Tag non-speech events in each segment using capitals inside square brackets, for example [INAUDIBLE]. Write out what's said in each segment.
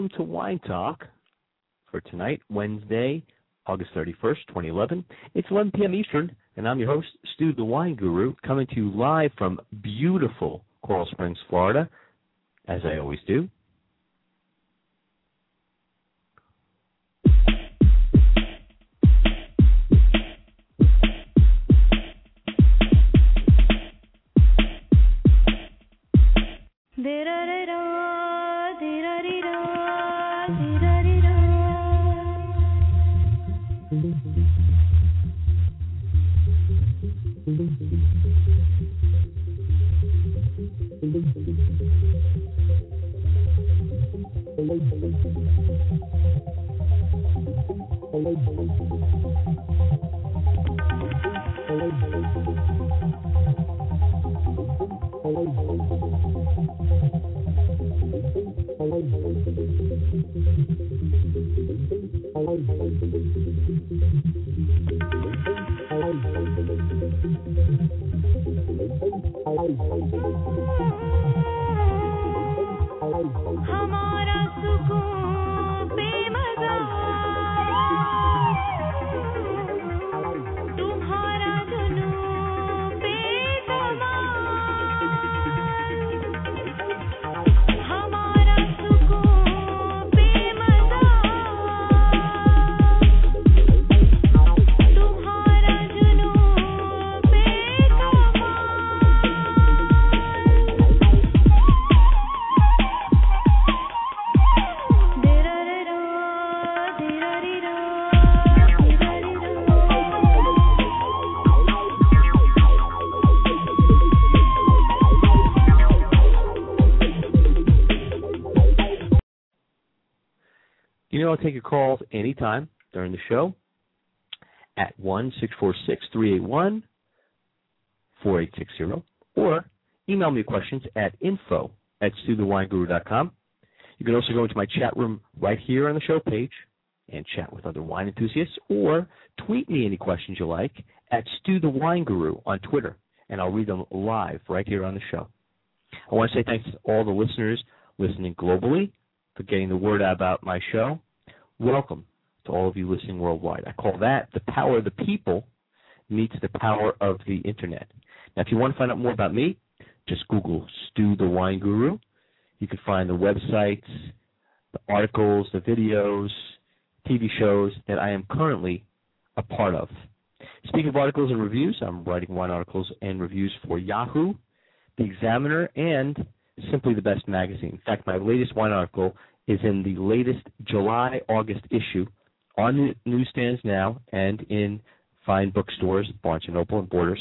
Welcome to Wine Talk for tonight, Wednesday, August 31st, 2011. It's 11 p.m. Eastern, and I'm your host, Stu the Wine Guru, coming to you live from beautiful Coral Springs, Florida, as I always do. I'll take your calls anytime during the show at 1 646 381 4860 or email me questions at info at stuthewineguru.com. You can also go into my chat room right here on the show page and chat with other wine enthusiasts or tweet me any questions you like at Stu the Wine Guru on Twitter and I'll read them live right here on the show. I want to say thanks to all the listeners listening globally for getting the word out about my show. Welcome to all of you listening worldwide. I call that the power of the people meets the power of the internet. Now, if you want to find out more about me, just Google Stu the Wine Guru. You can find the websites, the articles, the videos, TV shows that I am currently a part of. Speaking of articles and reviews, I'm writing wine articles and reviews for Yahoo, The Examiner, and Simply the Best magazine. In fact, my latest wine article is in the latest July August issue on the newsstands now and in fine bookstores, Barnes and Noble and Borders.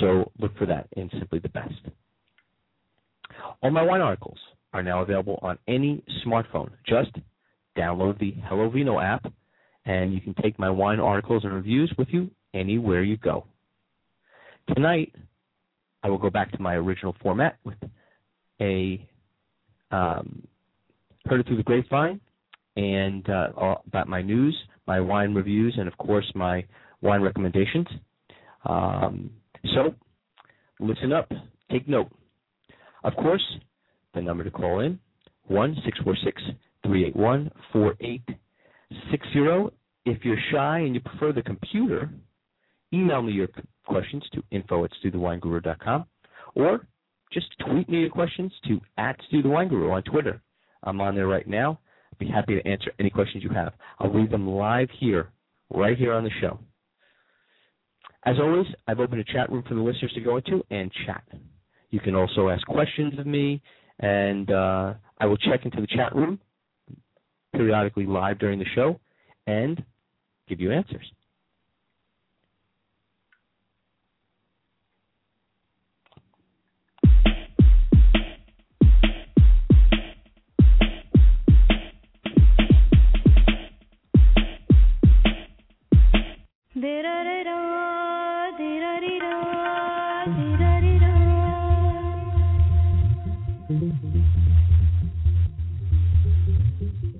So look for that in Simply the Best. All my wine articles are now available on any smartphone. Just download the Hello Vino app, and you can take my wine articles and reviews with you anywhere you go. Tonight, I will go back to my original format with a um, heard it through the grapevine and uh, about my news, my wine reviews, and of course my wine recommendations. Um, so listen up, take note. Of course, the number to call in one six four six three eight one four eight six zero. If you're shy and you prefer the computer, email me your questions to info at stuthewineguru.com or just tweet me your questions to at Stu the Wine Guru on Twitter. I'm on there right now. I'd be happy to answer any questions you have. I'll read them live here, right here on the show. As always, I've opened a chat room for the listeners to go into and chat. You can also ask questions of me, and uh, I will check into the chat room periodically live during the show and give you answers.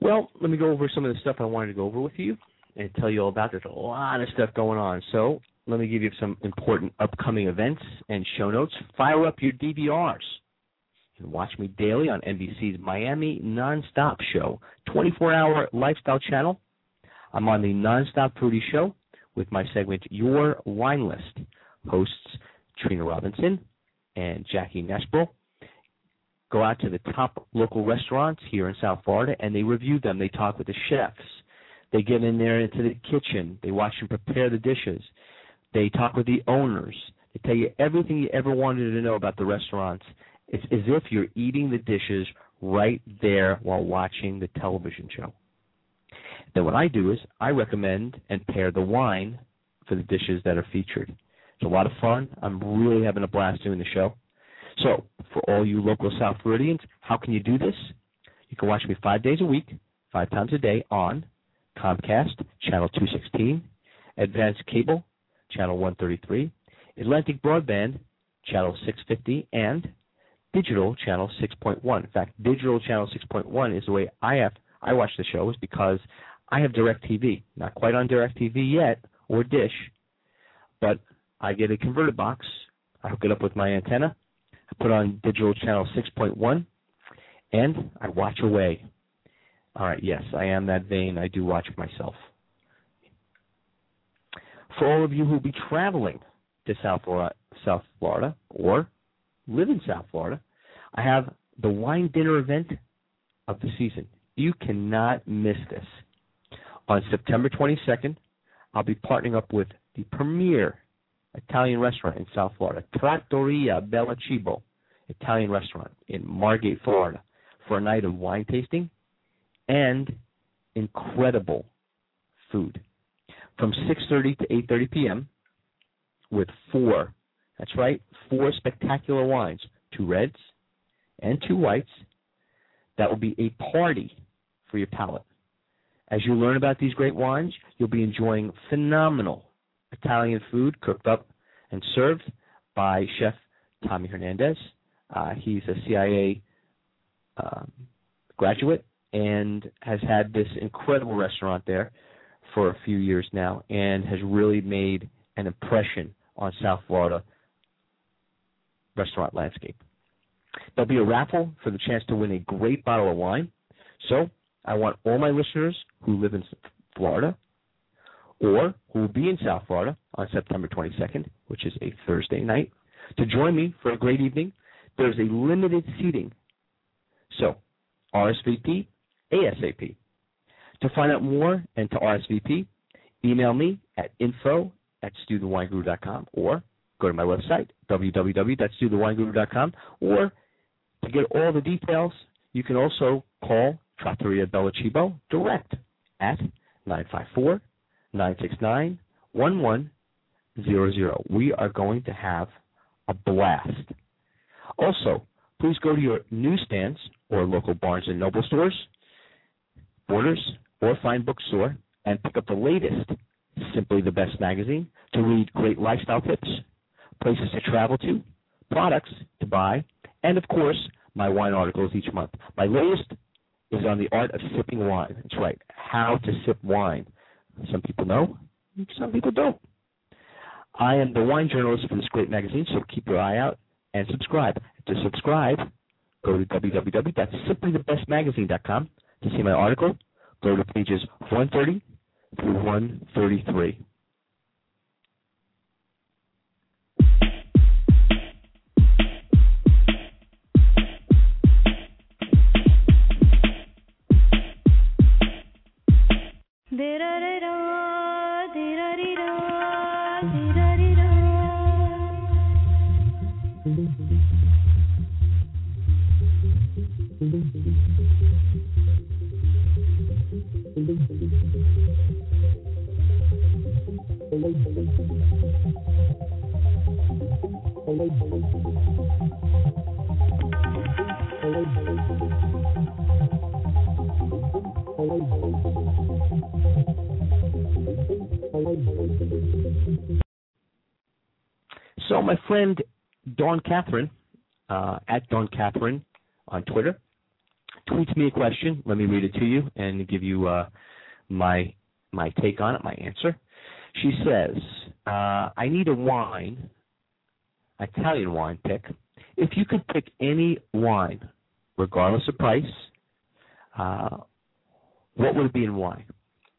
Well, let me go over some of the stuff I wanted to go over with you and tell you all about. There's a lot of stuff going on. So let me give you some important upcoming events and show notes. Fire up your DVRs. You can watch me daily on NBC's Miami Nonstop Show, 24-hour lifestyle channel. I'm on the Nonstop Foodie Show with my segment Your Wine List. Hosts Trina Robinson and Jackie Nesbro go out to the top local restaurants here in South Florida and they review them. They talk with the chefs. They get in there into the kitchen. They watch them prepare the dishes. They talk with the owners. They tell you everything you ever wanted to know about the restaurants. It's as if you're eating the dishes right there while watching the television show. Then what I do is I recommend and pair the wine for the dishes that are featured. It's a lot of fun. I'm really having a blast doing the show. So, for all you local South Floridians, how can you do this? You can watch me five days a week, five times a day on Comcast, Channel 216, Advanced Cable, Channel 133, Atlantic Broadband, Channel 650, and Digital Channel 6.1. In fact, Digital Channel 6.1 is the way I have I watch the show is because I have DirecTV. Not quite on DirecTV yet or Dish, but I get a converter box. I hook it up with my antenna. Put on Digital Channel 6.1, and I watch away. All right, yes, I am that vain. I do watch myself. For all of you who will be traveling to South Florida, South Florida or live in South Florida, I have the wine dinner event of the season. You cannot miss this. On September 22nd, I'll be partnering up with the premier Italian restaurant in South Florida, Trattoria Bella Cibo Italian restaurant in Margate, Florida, for a night of wine tasting and incredible food from 6:30 to 8:30 p.m. with four that's right, four spectacular wines, two reds and two whites. That will be a party for your palate. As you learn about these great wines, you'll be enjoying phenomenal Italian food cooked up and served by Chef Tommy Hernandez. Uh, he's a CIA um, graduate and has had this incredible restaurant there for a few years now and has really made an impression on South Florida restaurant landscape. There'll be a raffle for the chance to win a great bottle of wine. So I want all my listeners who live in Florida or who will be in South Florida on September 22nd, which is a Thursday night, to join me for a great evening. There's a limited seating. So RSVP ASAP. To find out more and to RSVP, email me at info at stuthewineguru.com or go to my website, www.stuthewineguru.com, or to get all the details, you can also call Trattoria Bella Cibo direct at 954 969 1100. We are going to have a blast. Also, please go to your newsstands or local Barnes and Noble stores, Borders, or Fine Bookstore and pick up the latest Simply the Best magazine to read great lifestyle tips, places to travel to, products to buy, and of course, my wine articles each month. My latest is on the art of sipping wine. That's right, how to sip wine. Some people know, some people don't. I am the wine journalist for this great magazine, so keep your eye out and subscribe. To subscribe, go to www.simplythebestmagazine.com to see my article. Go to pages 130 through 133. So my friend Dawn Catherine, uh, at Dawn Catherine on Twitter, tweets me a question. Let me read it to you and give you uh, my my take on it, my answer. She says, uh, "I need a wine, Italian wine pick. If you could pick any wine, regardless of price, uh, what would it be in wine?"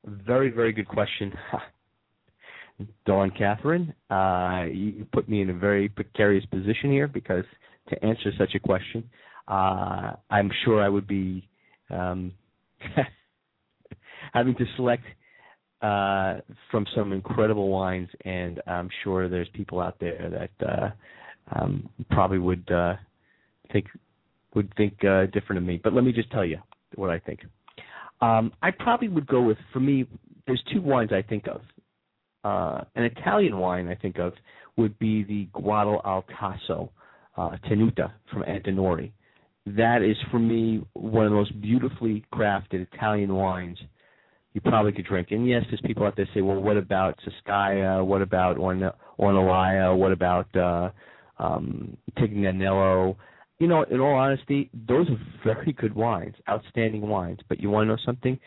Very, very good question. [LAUGHS] Dawn Catherine, uh, you put me in a very precarious position here because to answer such a question, uh, I'm sure I would be um, [LAUGHS] having to select uh, from some incredible wines, and I'm sure there's people out there that uh, um, probably would uh, think would think uh, different of me. But let me just tell you what I think. Um, I probably would go with for me. There's two wines I think of. Uh, an Italian wine I think of would be the Guado al Tasso uh, Tenuta from Antinori. That is for me one of the most beautifully crafted Italian wines you probably could drink. And yes, there's people out there say, well, what about Sassicaia? What about Orn-? What about uh, um, Tignanello? You know, in all honesty, those are very good wines, outstanding wines. But you want to know something?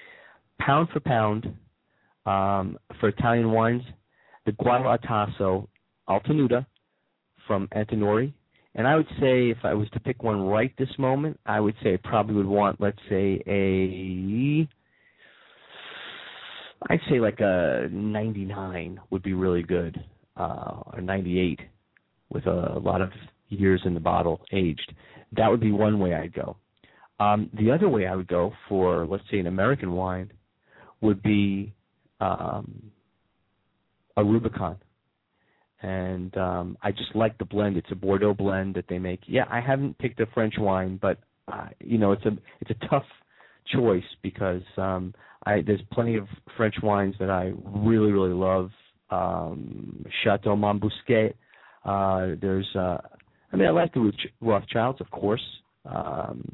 Pound for pound, um, for Italian wines, the Guado al Tasso Altenuta from Antinori. And I would say if I was to pick one right this moment, I would say I probably would want, let's say, a I'd say like a 99 would be really good, uh, or 98 with a, lot of years in the bottle aged. That would be one way I'd go. Um, the other way I would go for, let's say, an American wine would be um, a Rubicon. And um, I just like the blend. It's a Bordeaux blend that they make. Yeah, I haven't picked a French wine, but uh, you know, it's a it's a tough choice because um, I there's plenty of French wines that I really really love. Um, Chateau Monbousquet. Uh, there's uh, I mean I like the Rothschilds of course. Um,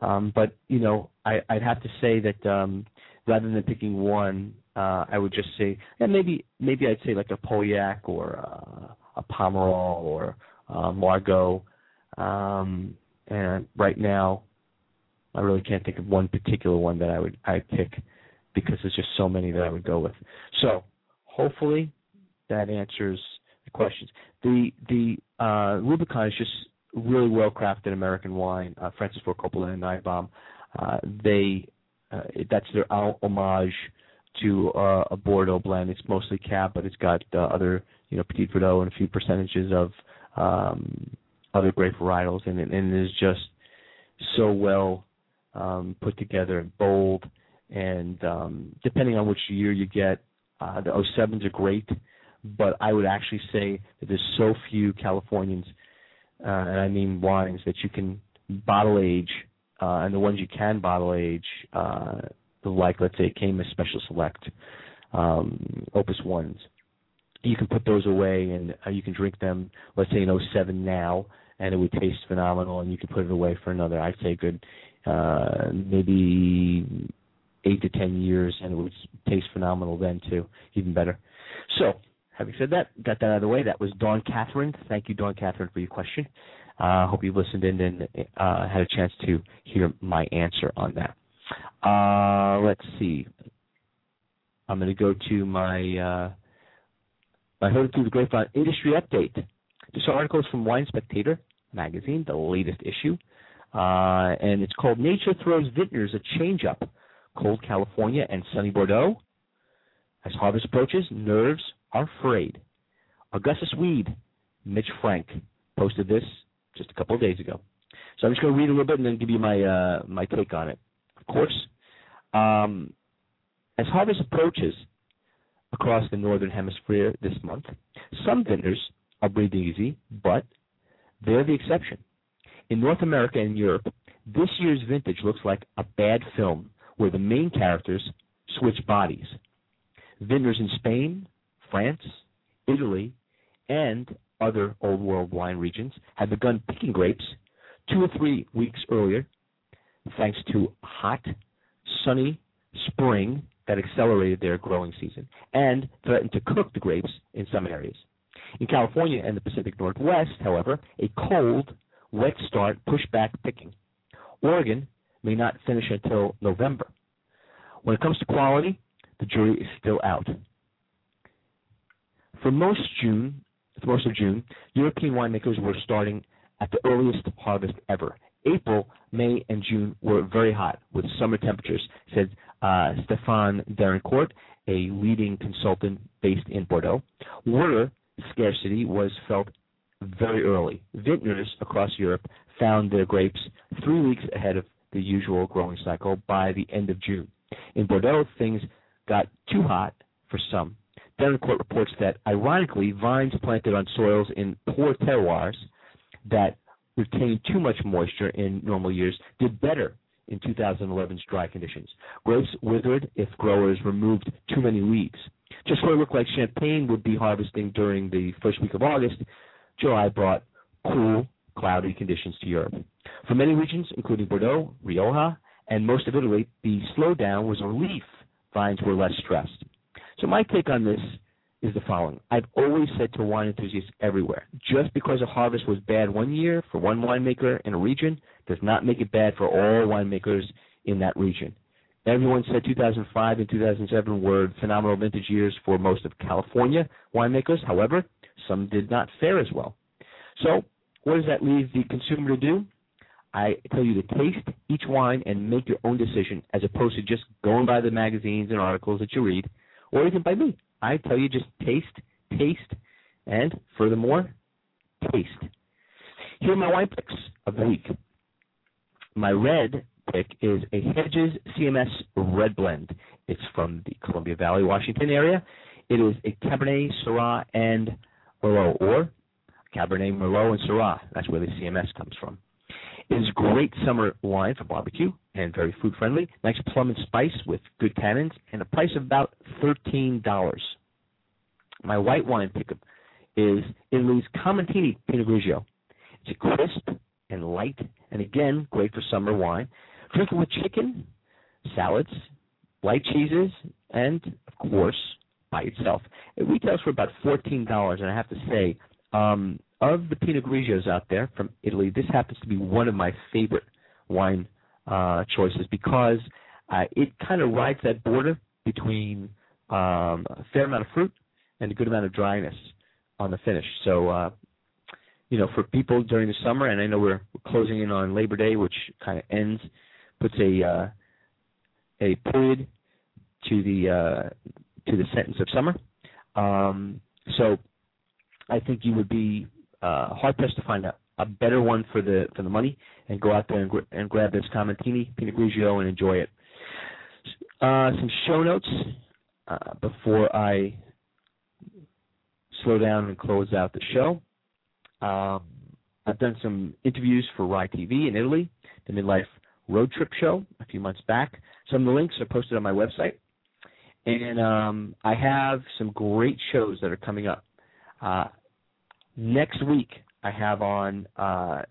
um, but you know I, I'd have to say that um, rather than picking one, uh, I would just say and maybe maybe I'd say like a Pauillac or uh, a Pomerol or uh, Margaux. Um, and right now, I really can't think of one particular one that I would I pick because there's just so many that I would go with. So hopefully that answers the questions. The the uh, Rubicon is just really well crafted American wine. Uh, Francis Ford Coppola and Niebaum, uh, they uh, that's their homage to uh, a Bordeaux blend. It's mostly cab, but it's got uh, other you know Petit Verdot and a few percentages of um, other grape varietals, and, it- and it is just so well um, put together and bold. And um, depending on which year you get, uh, the 07s are great, but I would actually say that there's so few Californians, uh, and I mean wines, that you can bottle age, uh, and the ones you can bottle age, uh, like let's say Caymus Special Select, um, Opus Ones, you can put those away and uh, you can drink them, let's say in 07 now, and it would taste phenomenal, and you can put it away for another, I'd say, good, uh, maybe eight to ten years, and it would taste phenomenal then too, even better. So, having said that, got that out of the way. That was Dawn Catherine. Thank you, Dawn Catherine, for your question. I uh, hope you listened in and uh, had a chance to hear my answer on that. Uh, let's see. I'm going to go to my uh, I heard it through the grapevine industry update. This article is from Wine Spectator magazine, the latest issue. Uh, and it's called Nature Throws Vintners a Change Up. Cold California and sunny Bordeaux. As harvest approaches, nerves are frayed. Augustus Weed, Mitch Frank, posted this just a couple of days ago. So I'm just going to read a little bit and then give you my uh, my take on it. Of course, um, as harvest approaches across the northern hemisphere this month, some vintners are breathing easy, but they're the exception. In North America and Europe, this year's vintage looks like a bad film where the main characters switch bodies. Vintners in Spain, France, Italy, and other old world wine regions had begun picking grapes two or three weeks earlier, thanks to hot, sunny spring that accelerated their growing season and threatened to cook the grapes in some areas. In California and the Pacific Northwest, however, a cold, wet start pushback picking. Oregon may not finish until November. When it comes to quality, the jury is still out. For most June, most of June, European winemakers were starting at the earliest harvest ever. April, May, and June were very hot with summer temperatures, said uh, Stéphane Derenoncourt, a leading consultant based in Bordeaux. Water scarcity was felt very early. Vintners across Europe found their grapes three weeks ahead of the usual growing cycle by the end of June. In Bordeaux, things got too hot for some. Derenoncourt reports that, ironically, vines planted on soils in poor terroirs that retain too much moisture in normal years did better in 2011's dry conditions. Grapes withered if growers removed too many weeds. Just when it looked like champagne would be harvesting during the first week of August, July brought cool, cloudy conditions to Europe. For many regions, including Bordeaux, Rioja, and most of Italy, the slowdown was a relief. Vines were less stressed. So my take on this is the following. I've always said to wine enthusiasts everywhere, just because a harvest was bad one year for one winemaker in a region does not make it bad for all winemakers in that region. Everyone said 2005 and 2007 were phenomenal vintage years for most of California winemakers. However, some did not fare as well. So, what does that leave the consumer to do? I tell you to taste each wine and make your own decision as opposed to just going by the magazines and articles that you read or even by me. I tell you just taste, taste, and furthermore, taste. Here are my wine picks of the week. My red pick is a Hedges CMS Red Blend. It's from the Columbia Valley, Washington area. It is a Cabernet, Syrah, and Merlot, or Cabernet, Merlot, and Syrah. That's where the CMS comes from. It is great summer wine for barbecue and very food friendly. Nice plum and spice with good tannins and a price of about thirteen dollars. My white wine pickup is Italy's Ca'Montini Pinot Grigio. It's a crisp and light, and again great for summer wine. Drink it with chicken, salads, light cheeses, and of course by itself. It retails for about fourteen dollars, and I have to say, um, of the Pinot Grigios out there from Italy, this happens to be one of my favorite wine uh, choices because uh, it kind of rides that border between um, a fair amount of fruit and a good amount of dryness on the finish. So, uh, you know, for people during the summer, and I know we're, closing in on Labor Day, which kind of ends, puts a uh, a period to the uh, to the sentence of summer. Um, so, I think you would be uh, hard pressed to find a, a better one for the for the money, and go out there and, gr- and grab this Ca'Montini Pinot Grigio and enjoy it. Uh, some show notes uh, before I slow down and close out the show. Um, I've done some interviews for RAI TV in Italy, the Midlife Road Trip Show a few months back. Some of the links are posted on my website. And um, I have some great shows that are coming up. Uh, next week, I have on uh,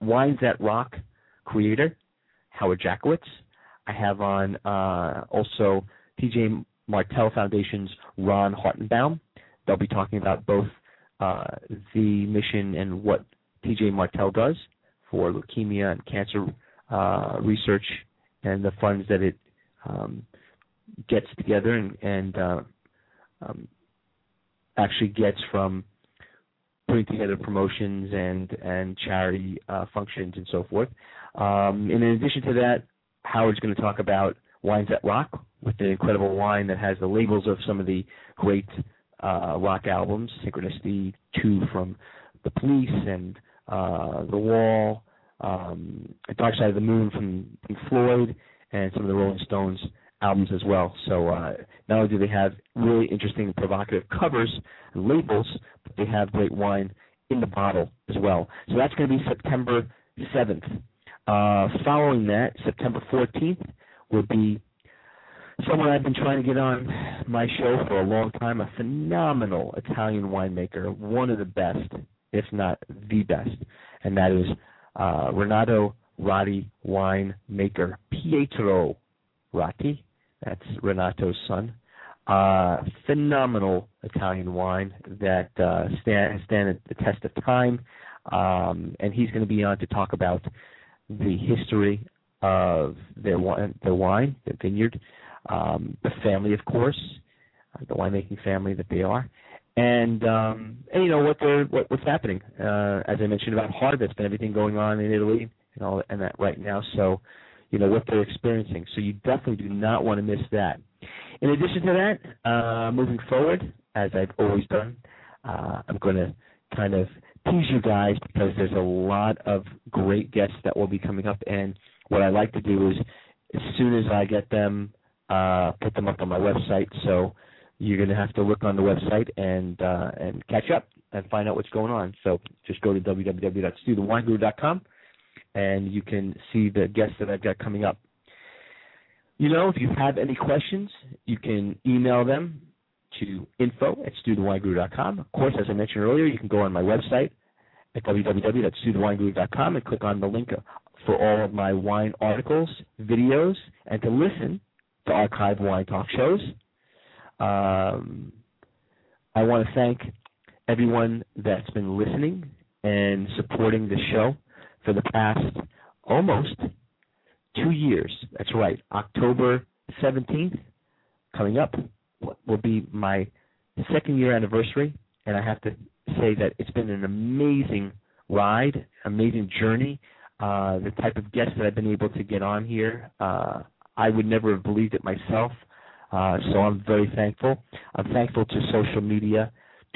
Wines That Rock creator, Howard Jackowitz. I have on uh, also TJ Martell Foundation's Ron Hartenbaum. They'll be talking about both uh, the mission and what TJ Martell does for leukemia and cancer uh, research and the funds that it um, gets together and, and uh, um, actually gets from putting together promotions and and charity uh, functions and so forth. Um, and in addition to that, Howard's going to talk about wines that rock with the incredible wine that has the labels of some of the great uh, rock albums, Synchronicity, two from The Police, and uh, The Wall, um, Dark Side of the Moon from Pink Floyd, and some of the Rolling Stones albums as well. So uh, not only do they have really interesting, provocative covers and labels, but they have great wine in the bottle as well. So that's going to be September 7th. Uh, following that, September 14th will be someone I've been trying to get on my show for a long time, a phenomenal Italian winemaker, one of the best, if not the best, and that is uh, Renato Ratti winemaker Pietro Ratti. That's Renato's son. Uh, phenomenal Italian wine that uh, stand stand the test of time, um, and he's going to be on to talk about the history of their wine, their wine, their vineyard, um, the family, of course, uh, the winemaking family that they are, and um, and you know what they're what, what's happening. Uh, as I mentioned about harvest and everything going on in Italy and all and that right now. So, you know what they're experiencing. So you definitely do not want to miss that. In addition to that, uh, moving forward, as I've always done, uh, I'm going to kind of tease you guys because there's a lot of great guests that will be coming up, and what I like to do is as soon as I get them, uh, put them up on my website. So you're going to have to look on the website and uh, and catch up and find out what's going on. So just go to www.stuthewineguru.com and you can see the guests that I've got coming up. You know, if you have any questions, you can email them to info at stuthewineguru.com. Of course, as I mentioned earlier, you can go on my website at www.stuthewineguru.com and click on the link for all of my wine articles, videos, and to listen to archive wine talk shows. Um, I want to thank everyone that's been listening and supporting the show for the past almost two years. That's right. October 17th, coming up, will be my second year anniversary. And I have to say that it's been an amazing ride, amazing journey. Uh, the type of guests that I've been able to get on here, uh, I would never have believed it myself. Uh, so I'm very thankful. I'm thankful to social media,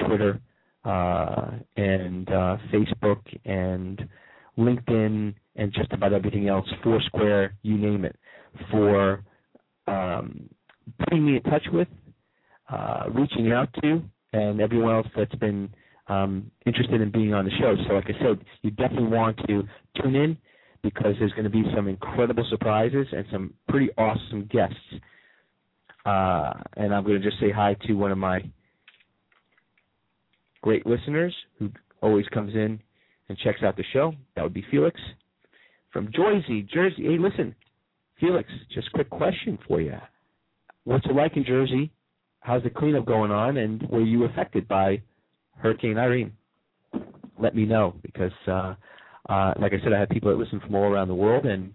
Twitter, uh, and uh, Facebook, and LinkedIn, and just about everything else, Foursquare, you name it, for um, putting me in touch with, uh, reaching out to, and everyone else that's been um, interested in being on the show. So, like I said, you definitely want to tune in because there's going to be some incredible surprises and some pretty awesome guests. Uh, and I'm going to just say hi to one of my great listeners who always comes in and checks out the show. That would be Felix from Jersey, Jersey. Hey, listen, Felix, just a quick question for you. What's it like in Jersey? How's the cleanup going on? And were you affected by Hurricane Irene? Let me know because uh, uh, like I said, I had people that listen from all around the world, and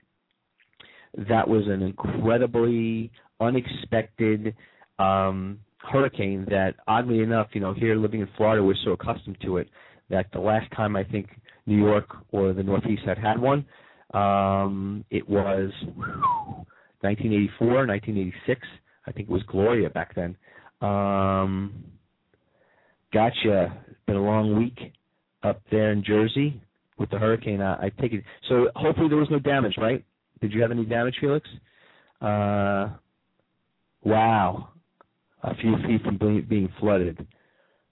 that was an incredibly unexpected um, hurricane. That oddly enough, you know, here living in Florida, we're so accustomed to it that the last time I think New York or the Northeast had had one, um, it was 1984, 1986. I think it was Gloria back then. Um, gotcha. Been a long week up there in Jersey with the hurricane. I, I take it. So hopefully there was no damage, right? Did you have any damage, Felix? Uh, wow, a few feet from being, being flooded.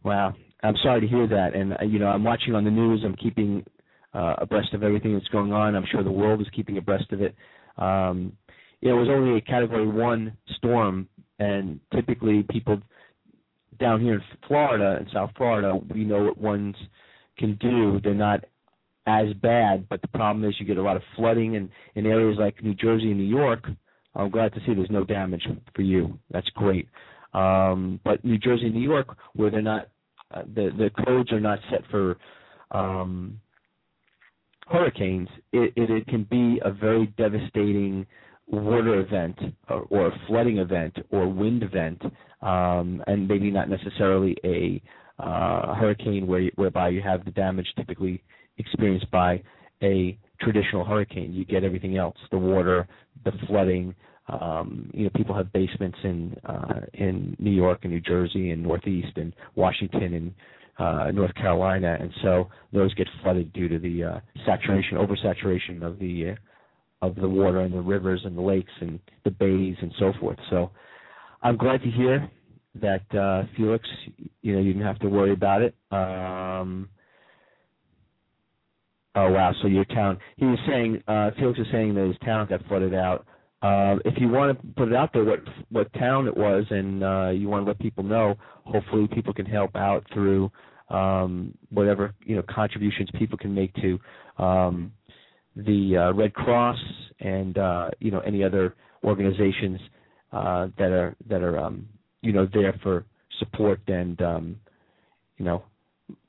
Wow, I'm sorry to hear that. And uh, you know, I'm watching on the news. I'm keeping uh, abreast of everything that's going on. I'm sure the world is keeping abreast of it. Um, it was only a Category One storm, and typically people down here in Florida, in South Florida, we know what ones can do. They're not as bad, but the problem is you get a lot of flooding in, in areas like New Jersey and New York. I'm glad to see there's no damage for you. That's great. Um, but New Jersey and New York, where they're not, uh, the the codes are not set for um, hurricanes, it, it, it can be a very devastating water event or, or a flooding event or wind event, um, and maybe not necessarily a uh, hurricane where whereby you have the damage typically experienced by a traditional hurricane. You get everything else: the water, the flooding. Um, you know, people have basements in uh, in New York and New Jersey and Northeast and Washington and uh, North Carolina, and so those get flooded due to the uh, saturation, oversaturation of the uh, of the water and the rivers and the lakes and the bays and so forth. So, I'm glad to hear that uh, Felix, you know, you didn't have to worry about it. Um, oh wow! So your town, he was saying, uh, Felix is saying that his town got flooded out. Uh, if you want to put it out there, what what town it was, and uh, you want to let people know, hopefully people can help out through um, whatever you know contributions people can make to um, the uh, Red Cross and uh, you know any other organizations uh, that are that are um, you know there for support and um, you know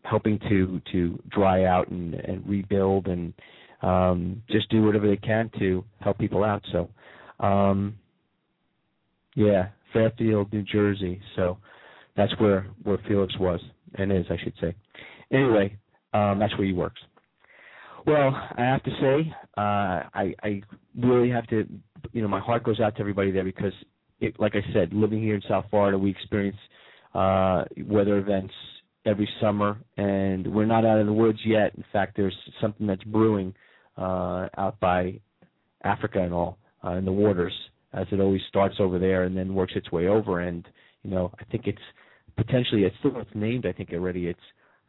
helping to to dry out and, and rebuild and um, just do whatever they can to help people out. So um, yeah, Fairfield, New Jersey. So that's where where Felix was and is, I should say. Anyway, um, that's where he works. Well, I have to say, uh, I, I really have to, you know, my heart goes out to everybody there because, it, like I said, living here in South Florida, we experience uh, weather events every summer, and we're not out of the woods yet. In fact, there's something that's brewing uh, out by Africa and all uh, in the waters, as it always starts over there and then works its way over. And you know, I think it's potentially it's still it's named. I think already it's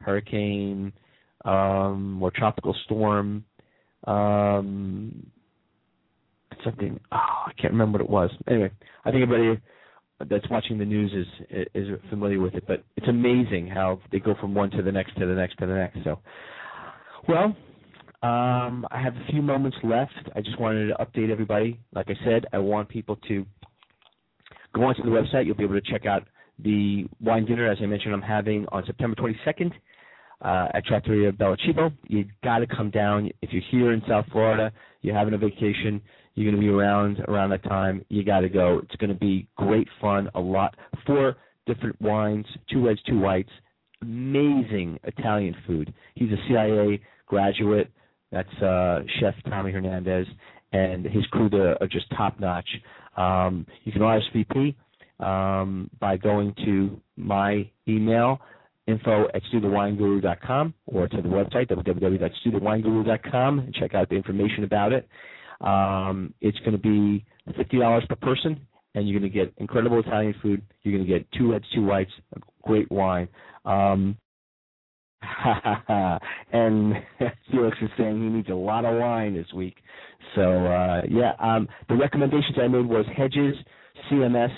hurricane um, or tropical storm. Um, something. Oh, I can't remember what it was. Anyway, I think everybody that's watching the news is is familiar with it. But it's amazing how they go from one to the next to the next to the next. So, well, um, I have a few moments left. I just wanted to update everybody. Like I said, I want people to go onto the website. You'll be able to check out the wine dinner, as I mentioned, I'm having on September 22nd uh, at Trattoria Bella Cibo. You got to come down if you're here in South Florida. You're having a vacation. You're going to be around around that time. You got to go. It's going to be great fun. A lot four different wines, two reds, two whites. Amazing Italian food. He's a CIA graduate. That's uh, Chef Tommy Hernandez, and his crew are just top notch. Um, you can RSVP um, by going to my email, info at stuthewineguru.com, or to the website, www.stuthewineguru.com, and check out the information about it. Um, it's going to be $50 per person, and you're going to get incredible Italian food. You're going to get two reds, two whites, great wine. Um, [LAUGHS] and [LAUGHS] Felix is saying he needs a lot of wine this week. So uh, yeah, um, the recommendations I made was Hedges, CMS,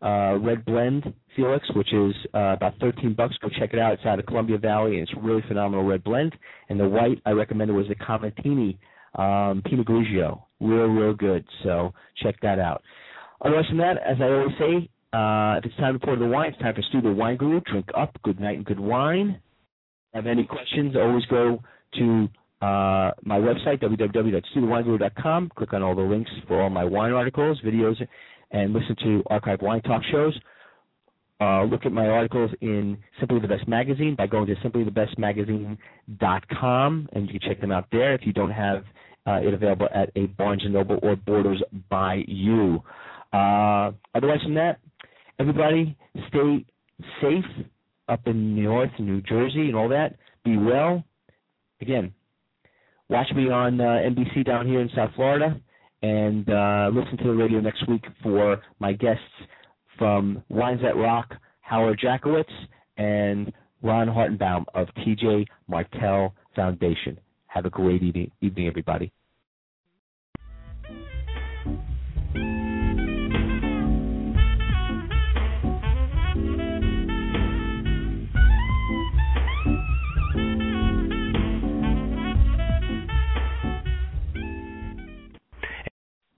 uh, Red Blend Felix, which is uh, about 13 bucks. Go check it out. It's out of Columbia Valley, and it's really phenomenal red blend. And the white I recommended was the Ca'Montini um, Pinot Grigio, real, real good. So check that out. Otherwise than that, as I always say, uh, if it's time to pour the wine, it's time for Stu the Wine Guru. Drink up, good night and good wine. Have any questions? Always go to uh, my website, www.stuthewineguru.com. Click on all the links for all my wine articles, videos, and listen to archive wine talk shows. Uh, look at my articles in Simply the Best Magazine by going to simplythebestmagazine.com, and you can check them out there if you don't have uh, it available at a Barnes & Noble or Borders by you. Uh, otherwise from that, everybody stay safe up in New York, New Jersey, and all that. Be well. Again, watch me on uh, NBC down here in South Florida and uh, listen to the radio next week for my guests from Wines That Rock, Howard Jackowitz, and Ron Hartenbaum of TJ Martell Foundation. Have a great evening everybody.